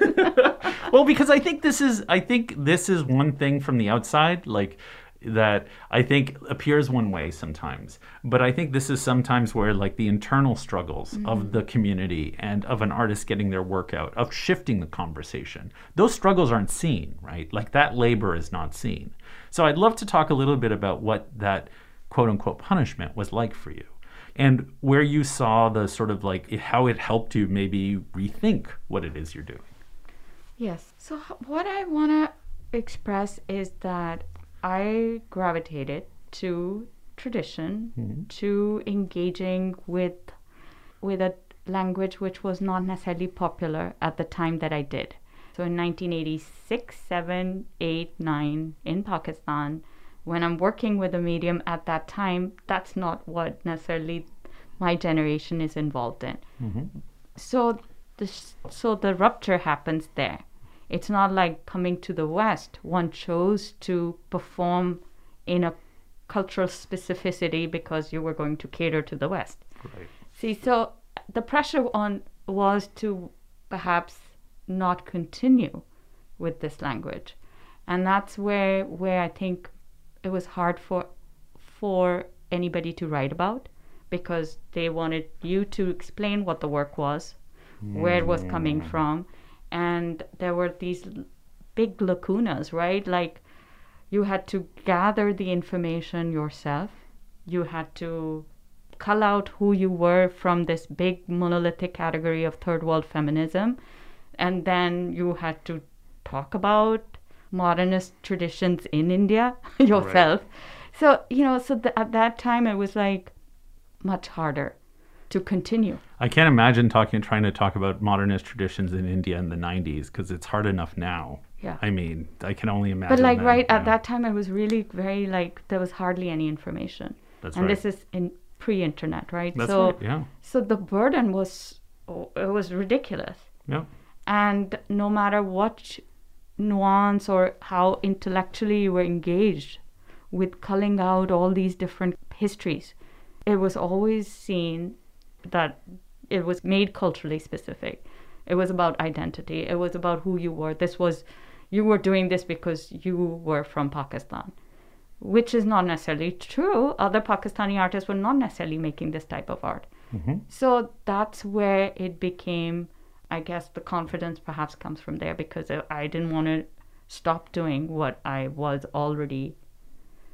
[LAUGHS] well, because I think this is I think this is one thing from the outside, like that I think appears one way sometimes. But I think this is sometimes where like the internal struggles of mm-hmm. the community and of an artist getting their work out, of shifting the conversation. Those struggles aren't seen, right? Like that labor is not seen. So I'd love to talk a little bit about what that quote unquote punishment was like for you. And where you saw the sort of like how it helped you maybe rethink what it is you're doing. yes. So, what I want to express is that I gravitated to tradition, mm-hmm. to engaging with with a language which was not necessarily popular at the time that I did. So in 1986, 7, 8, 9 in Pakistan, when I'm working with a medium at that time, that's not what necessarily my generation is involved in. Mm-hmm. So the so the rupture happens there. It's not like coming to the West. One chose to perform in a cultural specificity because you were going to cater to the West. Right. See, so the pressure on was to perhaps not continue with this language, and that's where where I think it was hard for for anybody to write about because they wanted you to explain what the work was, where it was coming mm. from, and there were these big lacunas, right? Like you had to gather the information yourself. You had to cull out who you were from this big monolithic category of third world feminism. And then you had to talk about modernist traditions in India [LAUGHS] yourself. So, you know, so th- at that time it was like much harder to continue. I can't imagine talking, trying to talk about modernist traditions in India in the '90s because it's hard enough now. Yeah. I mean, I can only imagine. But like then, right at that time it was really very like there was hardly any information. That's and right. this is in pre-internet, right? That's so right. Yeah. so the burden was oh, it was ridiculous. Yeah. and no matter what nuance or how intellectually you were engaged with culling out all these different histories it was always seen that it was made culturally specific. It was about identity. It was about who you were. This was you were doing this because you were from pakistan which is not necessarily true. Other pakistani artists were not necessarily making this type of art. Mm-hmm. So that's where it became, I guess, the confidence perhaps comes from there because I, I didn't want to stop doing what I was already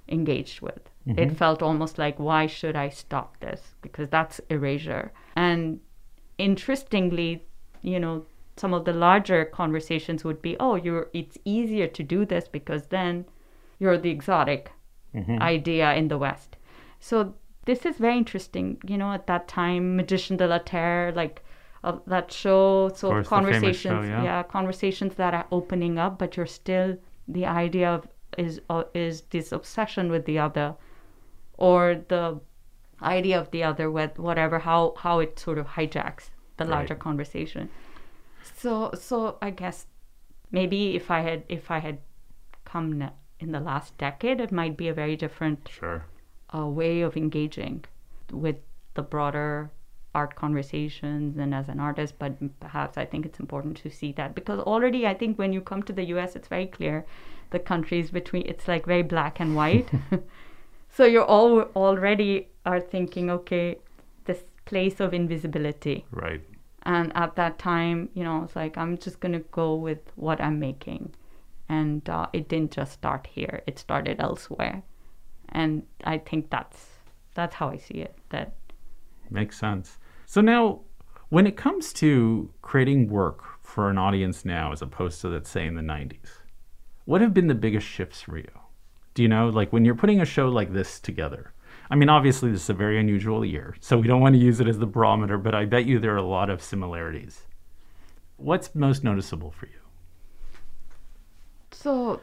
engaged with. It felt almost like, why should I stop this? Because that's erasure. And interestingly, you know, some of the larger conversations would be, oh, you're it's easier to do this because then you're the exotic idea in the West. So this is very interesting. You know, at that time, Magiciens de la Terre, like uh, that show, so course, conversations, show, yeah. conversations that are opening up, but you're still the idea of is uh, is this obsession with the other, or the idea of the other with whatever how how it sort of hijacks the larger Right. conversation. So so I guess maybe if I had if I had come in the last decade, it might be a very different Sure. uh, way of engaging with the broader art conversations and as an artist. But perhaps I think it's important to see that because already I think when you come to the U.S., it's very clear the countries between it's like very black and white. [LAUGHS] so you're all already are thinking, okay, this place of invisibility. Right. And at that time, you know, it's like I'm just gonna go with what I'm making, and uh, it didn't just start here; it started elsewhere, and I think that's that's how I see it. That Makes sense. So now, when it comes to creating work for an audience now, as opposed to let's say in the '90s, what have been the biggest shifts for you? Do you know, like when you're putting a show like this together? I mean, obviously this is a very unusual year, so we don't want to use it as the barometer, but I bet you there are a lot of similarities. What's most noticeable for you? so,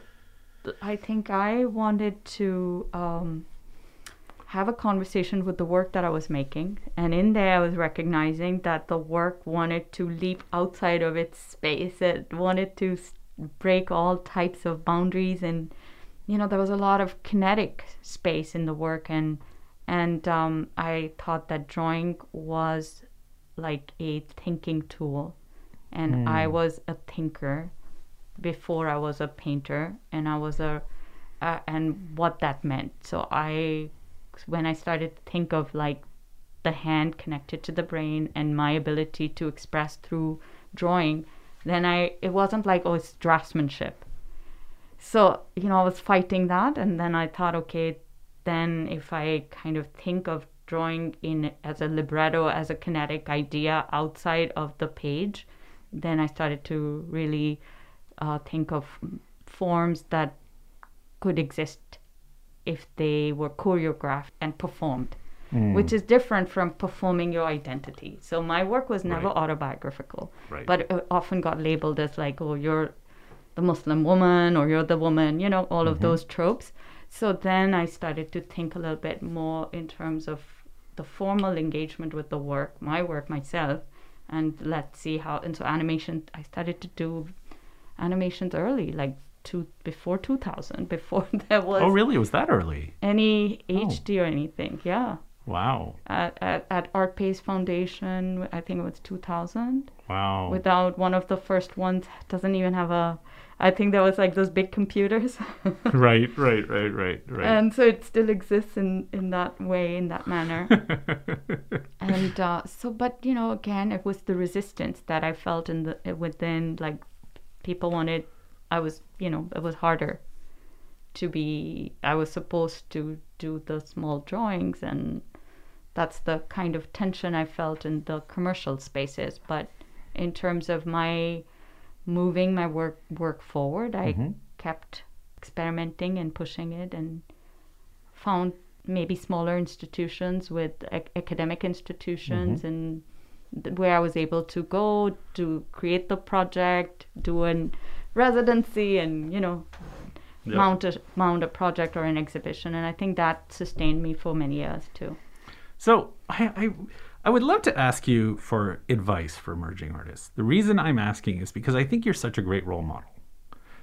I think I wanted to um, have a conversation with the work that I was making, and in there I was recognizing that the work wanted to leap outside of its space. It wanted to break all types of boundaries, and you know there was a lot of kinetic space in the work, and and um, I thought that drawing was like a thinking tool, and I was a thinker before I was a painter, and I was a uh, and what that meant. So I, when I started to think of like the hand connected to the brain and my ability to express through drawing, then I it wasn't like oh it's draftsmanship. So you know I was fighting that, and then I thought okay, then if I kind of think of drawing in as a libretto as a kinetic idea outside of the page, then I started to really uh, think of forms that could exist if they were choreographed and performed, which is different from performing your identity. So my work was never Right. autobiographical, Right. but it often got labeled as like, oh, you're the Muslim woman or you're the woman, you know, all of mm-hmm. those tropes. So then I started to think a little bit more in terms of the formal engagement with the work, my work myself, and let's see how. And so animation, I started to do animations early, like two before 2000, [LAUGHS] before there was Oh, really? It was that early? any Oh. HD or anything. Yeah, Wow. at at, at Artpace Foundation, I think it was 2000 Wow. without one of the first ones doesn't even have a i think there was like those big computers. [LAUGHS] Right, right, right, right, right. and so it still exists in in that way in that manner. [LAUGHS] And uh, so but you know again it was the resistance that i felt in the within like people wanted i was you know it was harder to be i was supposed to do the small drawings and that's the kind of tension i felt in the commercial spaces. But in terms of my moving my work work forward i Mhm. kept experimenting and pushing it and found maybe smaller institutions with ac- academic institutions and th- where I was able to go to create the project, do a residency, and you know mount a mount a project or an exhibition. And I think that sustained me for many years too. So I, I I would love to ask you for advice for emerging artists. The reason I'm asking is because I think you're such a great role model.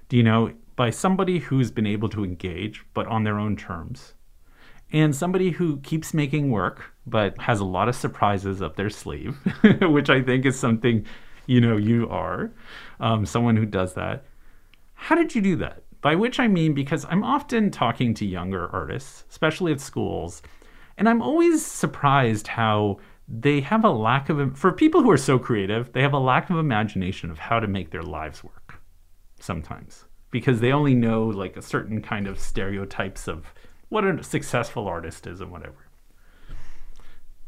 Do you know by somebody who's been able to engage but on their own terms, and somebody who keeps making work but has a lot of surprises up their sleeve, [LAUGHS] which I think is something you know you are, um, someone who does that. How did you do that? By which I mean, because I'm often talking to younger artists, especially at schools, and I'm always surprised how they have a lack of for people who are so creative, they have a lack of imagination of how to make their lives work. Sometimes because they only know like a certain kind of stereotypes of what a successful artist is and whatever.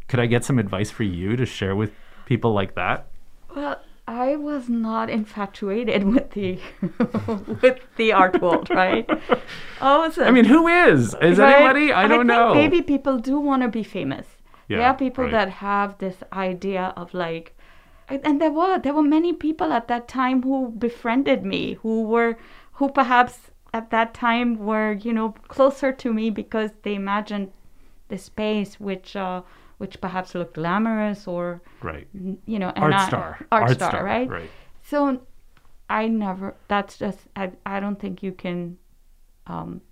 Could I get some advice for you to share with people like that? Well, I was not infatuated with the [LAUGHS] with the art world, right? [LAUGHS] I was. I mean, who is? Is right? anybody? I don't I know. Maybe people do want to be famous. Yeah, there are people right. that have this idea of like, and there were there were many people at that time who befriended me, who were who perhaps at that time were you know closer to me because they imagined the space which. Uh, which perhaps looked glamorous or right you know art I, star art, art star, star, right right so i never that's just i, I don't think you can um,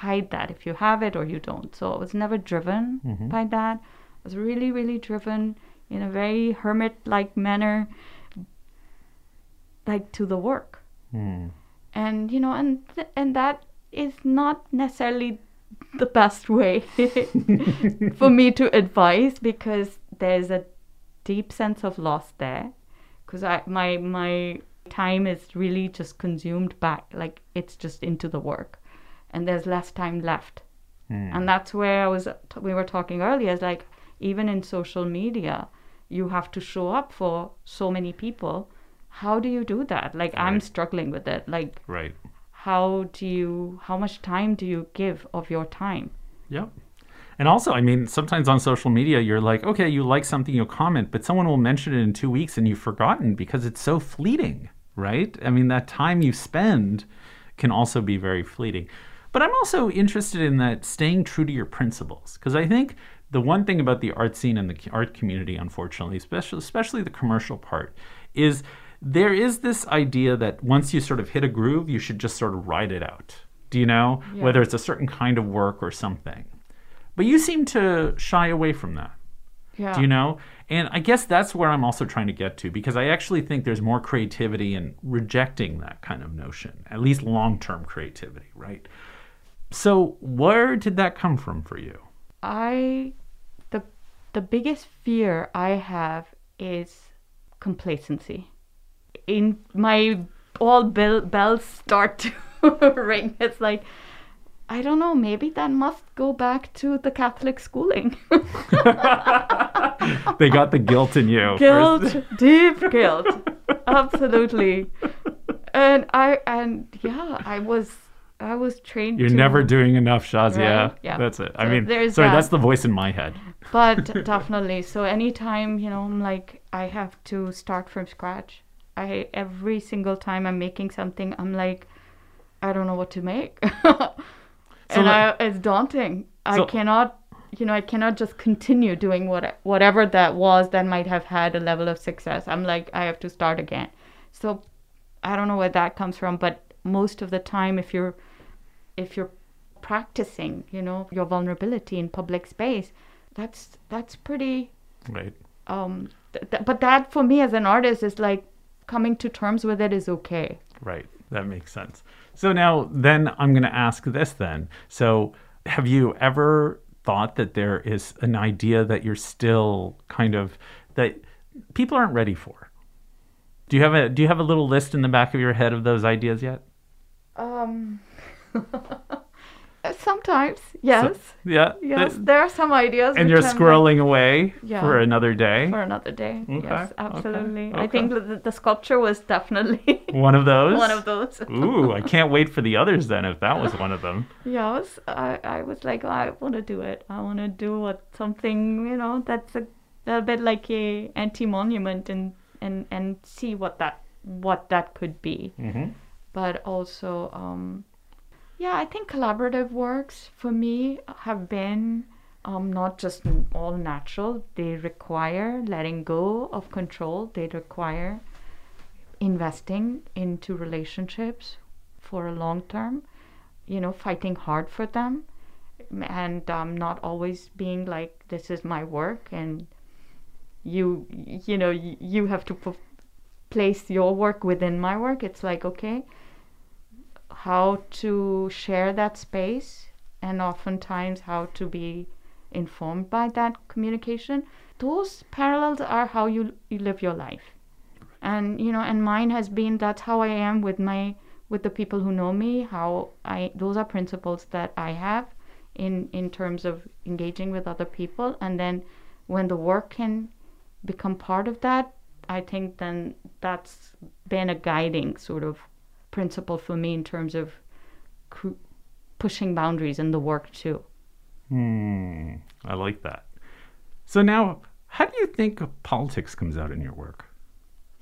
hide that if you have it or you don't. So i was never driven mm-hmm. by that. I was really really driven in a very hermit like manner like to the work. Mm. and you know and th- and that is not necessarily the best way [LAUGHS] for me to advise because there's a deep sense of loss there. Because I my my time is really just consumed back like it's just into the work and there's less time left. Mm. and that's where I was we were talking earlier is like even in social media you have to show up for so many people. How do you do that? Like right. I'm struggling with it. Like right. how do you how much time do you give of your time? Yep. And also i mean sometimes on social media you're like okay you like something you'll comment but someone will mention it in two weeks and you've forgotten because it's so fleeting right? I mean that time you spend can also be very fleeting but i'm also interested in that staying true to your principles because i think the one thing about the art scene and the art community unfortunately especially especially the commercial part is there is this idea that once you sort of hit a groove, you should just sort of ride it out. Do you know? Yeah. Whether it's a certain kind of work or something. But you seem to shy away from that. Yeah. Do you know? And I guess that's where I'm also trying to get to because I actually think there's more creativity in rejecting that kind of notion, at least long term creativity, right? So, where did that come from for you? I, the, the biggest fear I have is complacency in my all bell, bells start to [LAUGHS] ring. It's like I don't know, maybe that must go back to the Catholic schooling. [LAUGHS] they got the guilt in you. Guilt, deep guilt. Absolutely. And I and yeah, I was I was trained. You're to, never doing enough, Shahzia. Right? Yeah, that's it. So I mean, sorry, that. that's the voice in my head. But [LAUGHS] definitely, so anytime you know, I'm like, I have to start from scratch. I every single time I'm making something, I'm like, I don't know what to make, [LAUGHS] and like, I, it's daunting. So I cannot, you know, I cannot just continue doing what whatever that was that might have had a level of success. I'm like, I have to start again. So I don't know where that comes from, but most of the time, if you're if you're practicing, you know, your vulnerability in public space, that's that's pretty right. Um, th- th- but that for me as an artist is like coming to terms with it is okay. Right. That makes sense. So now, then I'm going to ask this then. So, have you ever thought that there is an idea that you're still kind of that people aren't ready for? Do you have a Do you have a little list in the back of your head of those ideas yet? Um. [LAUGHS] Sometimes, yes. So, yeah. Yes, there are some ideas. And you're scrolling like, away yeah, for another day. For another day. Okay. Yes, absolutely. Okay. I think the, the, sculpture was definitely [LAUGHS] one of those. one of those. [LAUGHS] Ooh, I can't wait for the others then. If that was one of them. Yeah, I was. I, I was like, oh, I want to do it. I want to do what something you know that's a, a bit like a anti monument and and and see what that what that could be. Mm-hmm. But also. um yeah, I think collaborative works for me have been um, not just all natural. They require letting go of control. They require investing into relationships for a long term. You know, fighting hard for them, and um, not always being like, "This is my work," and you, you know, you have to place your work within my work. It's like, okay, how to share that space and oftentimes how to be informed by that communication those parallels are how you, you live your life. And you know, and mine has been that's how I am with my with the people who know me, how I those are principles that I have in in terms of engaging with other people and then when the work can become part of that, I think then that's been a guiding sort of principle for me in terms of cr- pushing boundaries in the work too. Hmm, I like that. So now, how do you think politics comes out in your work?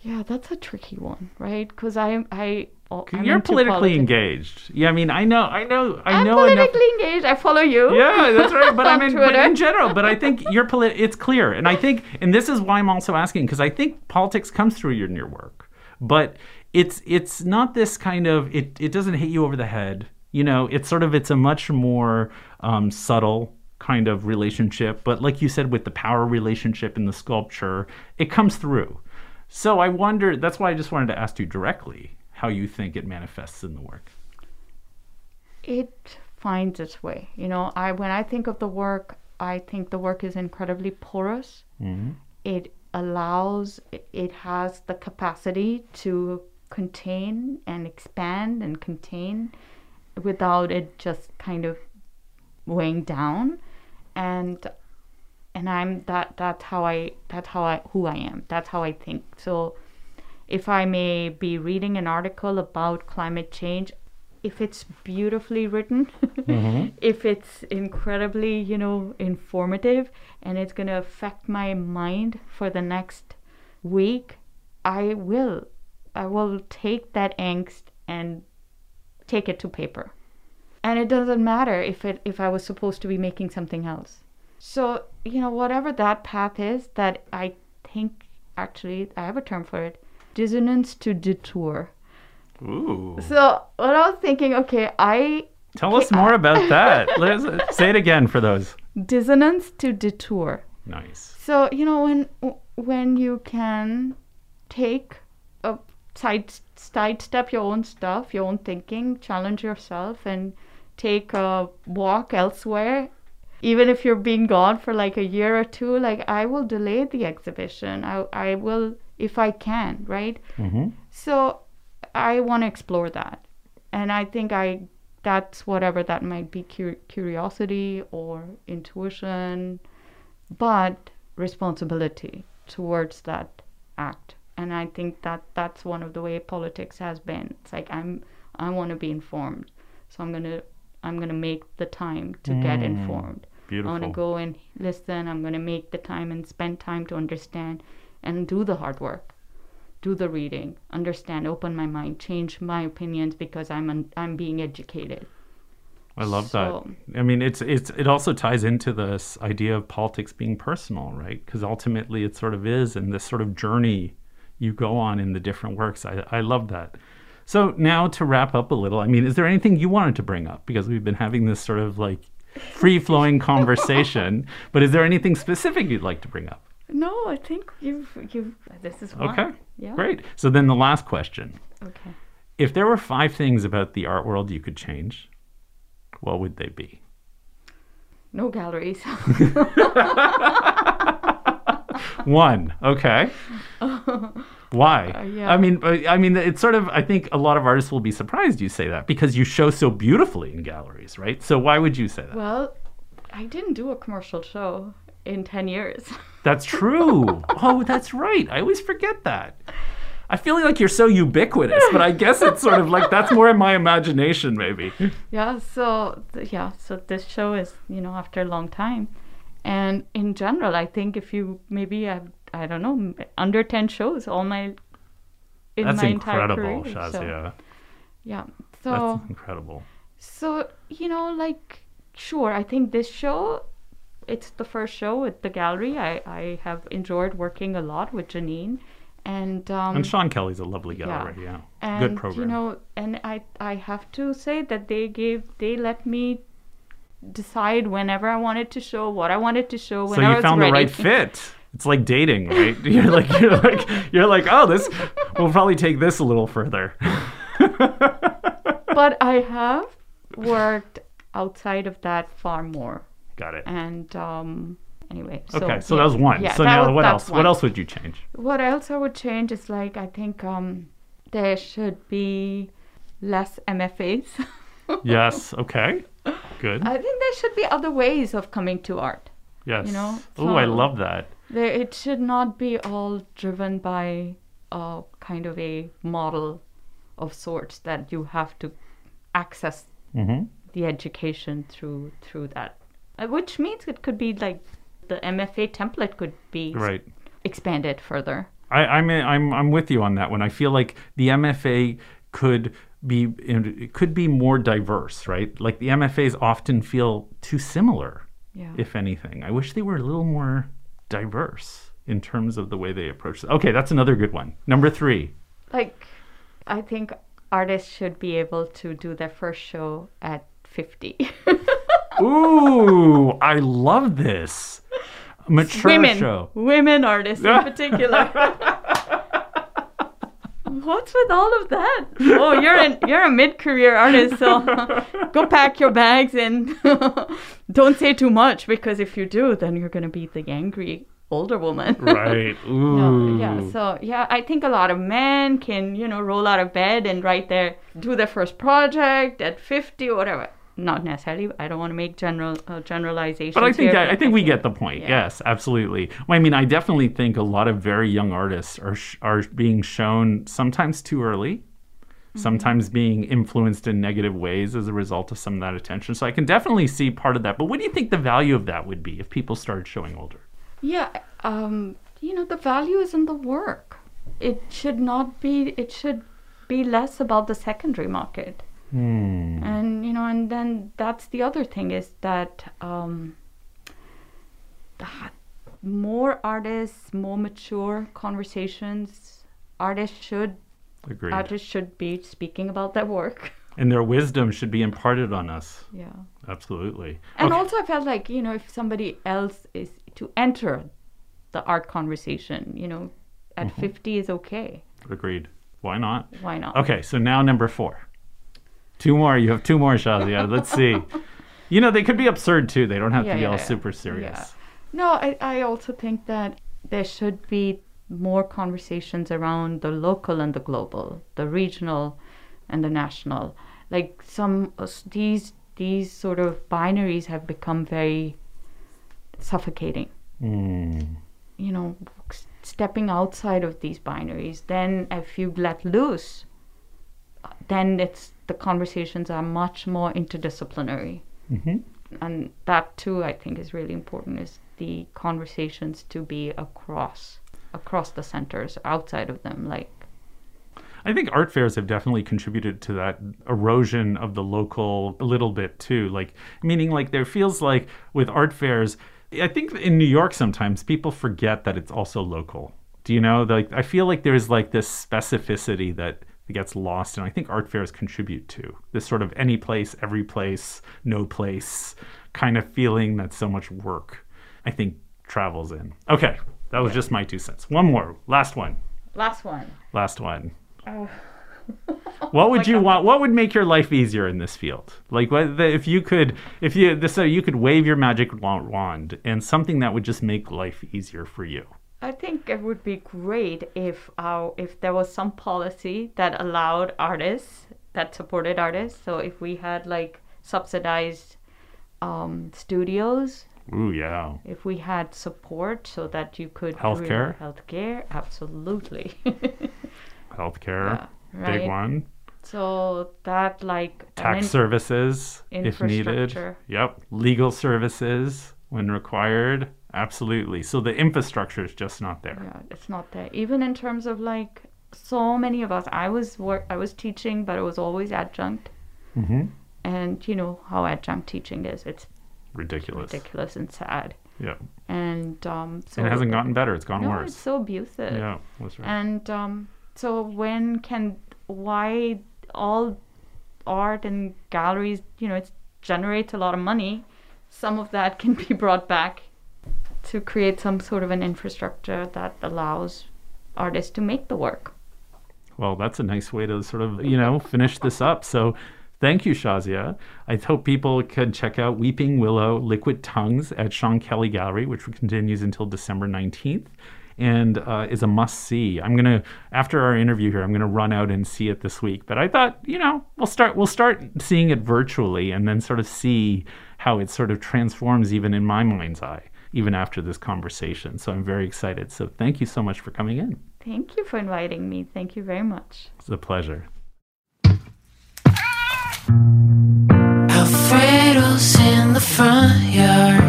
Yeah, that's a tricky one, right? Because I, I, oh, I'm You're politically politics. engaged. Yeah, I mean, I know, I know, I I'm know enough. politically engaged. I follow you. Yeah, that's right. But [LAUGHS] I mean, but in general, but I think you're polit- It's clear, and I think, and this is why I'm also asking because I think politics comes through your, in your work, but it's it's not this kind of it. It doesn't hit you over the head. You know, it's sort of it's a much more um, subtle kind of relationship. But like you said, with the power relationship in the sculpture, it comes through. So I wonder. That's why I just wanted to ask you directly how you think it manifests in the work. it finds its way. You know, I when I think of the work, I think the work is incredibly porous. Mm-hmm. It allows, it has the capacity to contain and expand and contain without it just kind of weighing down. And and I'm that that's how I that's how I who I am. That's how I think. So if I may be reading an article about climate change, if it's beautifully written, mm-hmm. [LAUGHS] if it's incredibly, you know, informative and it's going to affect my mind for the next week, I will. I will take that angst and take it to paper. And it doesn't matter if it if I was supposed to be making something else. So, you know, whatever that path is that I think actually I have a term for it. Dissonance to detour. Ooh. So what I was thinking, okay, I Tell us more [LAUGHS] about that. Let's say it again for those. dissonance to detour. Nice. So you know when when you can take a side sidestep your own stuff, your own thinking, challenge yourself, and take a walk elsewhere. Even if you're being gone for like a year or two, like I will delay the exhibition. I I will if I can, right? Mm-hmm. So I want to explore that, and I think I that's whatever that might be cur- curiosity or intuition, but responsibility towards that act. And I think that that's one of the way politics has been. It's like I'm I want to be informed, so I'm gonna I'm gonna make the time to get Mm, informed. I Beautiful. want to go and listen. I'm going to make the time and spend time to understand and do the hard work, do the reading, understand, open my mind, change my opinions because I'm un- I'm being educated. I love So- that. I mean, it's it's it also ties into this idea of politics being personal, right? Because ultimately, it sort of is, and this sort of journey you go on in the different works. I I love that. So now to wrap up a little, I mean, is there anything you wanted to bring up? Because we've been having this sort of like free flowing [LAUGHS] conversation, but is there anything specific you'd like to bring up? No, I think you've you've this is. Okay, Yeah. great. So then the last question: Okay. If there were five things about the art world you could change, what would they be? No galleries. [LAUGHS] [LAUGHS] One. Okay. Why? Uh, yeah. I mean, I mean, it's sort of. I think a lot of artists will be surprised you say that because you show so beautifully in galleries, right? So why would you say that? well, I didn't do a commercial show in 10 years. [LAUGHS] That's true. oh, that's right. I always forget that. I feel like you're so ubiquitous, but I guess it's sort of like that's more in my imagination, maybe. yeah so yeah so this show is you know after a long time and in general i think if you maybe have i don't know under 10 shows all my in That's my entire incredible, career Shahzia. so, yeah so That's incredible. so you know like sure i think this show it's the first show at the gallery i i have enjoyed working a lot with janine and um And Sean Kelly's a lovely gallery. Yeah. and Good program. you know and i i have to say that they gave they let me decide whenever i wanted to show what i wanted to show when so I you was found ready. the right fit. It's like dating, right? [LAUGHS] You're like you're like you're like, oh, this we'll probably take this a little further. [LAUGHS] but i have worked outside of that far more Got it. and um anyway. Okay, so yeah. that was one. Yeah, so now was- what else? one. What else would you change? What else I would change is like I think um, there should be less MFAs. [LAUGHS] yes. Okay. Good. I think there should be other ways of coming to art. yes. you know, Oh, I love that. There, it should not be all driven by a kind of a model of sorts that you have to access hmm the education through through that, Uh, which means it could be like the MFA template could be Right. expanded further. I, I'm I'm I'm with you on that one. I feel like the MFA could be it could be more diverse, right? Like the MFAs often feel too similar, Yeah. if anything. I wish they were a little more diverse in terms of the way they approach it. Okay, that's another good one. Number three. like I think artists should be able to do their first show at 50. [LAUGHS] Ooh, I love this. Mature women, show. women artists in particular. [LAUGHS] What's with all of that? Oh, you're an you're a mid-career artist, so [LAUGHS] go pack your bags and [LAUGHS] don't say too much because if you do, then you're gonna be the angry older woman. Right. Ooh. No, yeah. So yeah, I think a lot of men can you know roll out of bed and right there do their first project at 50 or whatever. Not necessarily. I don't want to make general uh, generalizations. But I think here, I, I think we get the point. Yeah. Yes, absolutely. Well, I mean, I definitely think a lot of very young artists are sh- are being shown sometimes too early, Mm-hmm. sometimes being influenced in negative ways as a result of some of that attention. So I can definitely see part of that. But what do you think the value of that would be if people started showing older? Yeah, um, you know, the value is in the work. It should not be, it should be less about the secondary market. Hmm. And, you know, and then that's the other thing is that um, that more artists, more mature conversations, artists should, Agreed. artists should be speaking about their work. [LAUGHS] and their wisdom should be imparted on us. Yeah. Absolutely. And Okay. also, I felt like, you know, if somebody else is to enter the art conversation, you know, at Mm-hmm. 50 is okay. Agreed. Why not? Why not? Okay, so now number four. Two more. You have two more, Shahzia. Let's see. [LAUGHS] You know, they could be absurd too. They don't have Yeah, to be yeah, all yeah. super serious. Yeah. No, I, I also think that there should be more conversations around the local and the global, the regional and the national. Like some of these these sort of binaries have become very suffocating. Mm. You know, stepping outside of these binaries, then if you let loose, then it's the conversations are much more interdisciplinary hmm and that too i think is really important is the conversations to be across across the centers outside of them like I think art fairs have definitely contributed to that erosion of the local a little bit too. Like, meaning, like, there feels like with art fairs, I think in New York sometimes people forget that it's also local. Do you know? Like, I feel like there's like this specificity that gets lost, and I think art fairs contribute to this sort of any place, every place, no place kind of feeling that so much work, I think, travels in. Okay, that was just my two cents. One more, last one, last one last one. Oh. [LAUGHS] What would [LAUGHS] oh you want? What would make your life easier in this field? Like, what the, if you could, if you this, so you could wave your magic wand and something that would just make life easier for you. I think it would be great if our if there was some policy that allowed artists that supported artists so if we had like subsidized um, studios Ooh, yeah. if we had support so that you could Healthcare? healthcare absolutely [LAUGHS] Healthcare, Yeah, big one. so that like Tax in- services, if needed. Yep. Legal services when required. Absolutely. So the infrastructure is just not there. Yeah, it's not there. Even in terms of like so many of us, I was work, I was teaching, but it was always adjunct, Mm-hmm. and you know how adjunct teaching is. It's Ridiculous. ridiculous and sad. Yeah. And um, so And it hasn't gotten better. It's gone no, worse. it's so abusive. Yeah, that's right. And um, so when can why all art and galleries, you know, it generates a lot of money. Some of that can be brought back to create some sort of an infrastructure that allows artists to make the work. Well, that's a nice way to sort of, you know, finish this up. So Thank you, Shahzia. I hope people can check out Weeping Willow Liquid Tongues at Sean Kelly Gallery, which continues until December 19th and uh, is a must see. I'm gonna after our interview here, I'm gonna run out and see it this week. But I thought, you know, we'll start we'll start seeing it virtually and then sort of see how it sort of transforms even in my mind's eye, even after this conversation. So I'm very excited. So thank you so much for coming in. Thank you for inviting me. Thank you very much. It's a pleasure. Alfredo's in the front yard.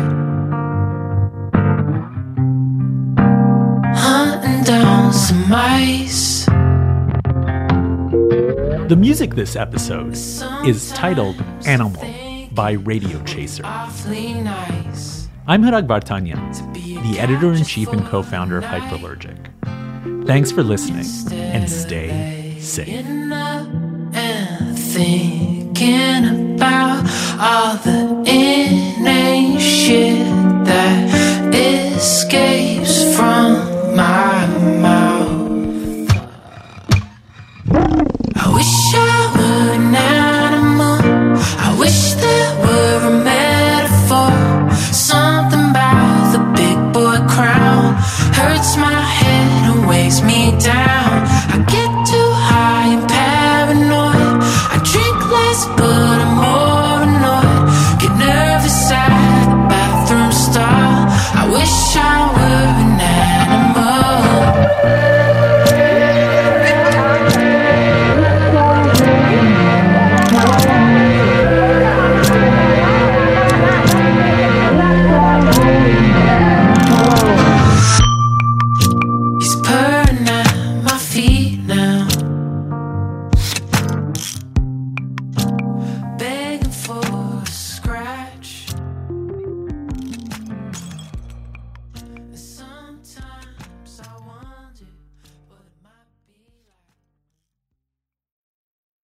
Hunting down some mice. The music this episode is titled Animal by Radio Chaser. Nice. I'm Hrag Vartanian, the editor in chief and co founder of Hyperallergic. Thanks for listening and stay safe. And thinking about all the inane shit that escaped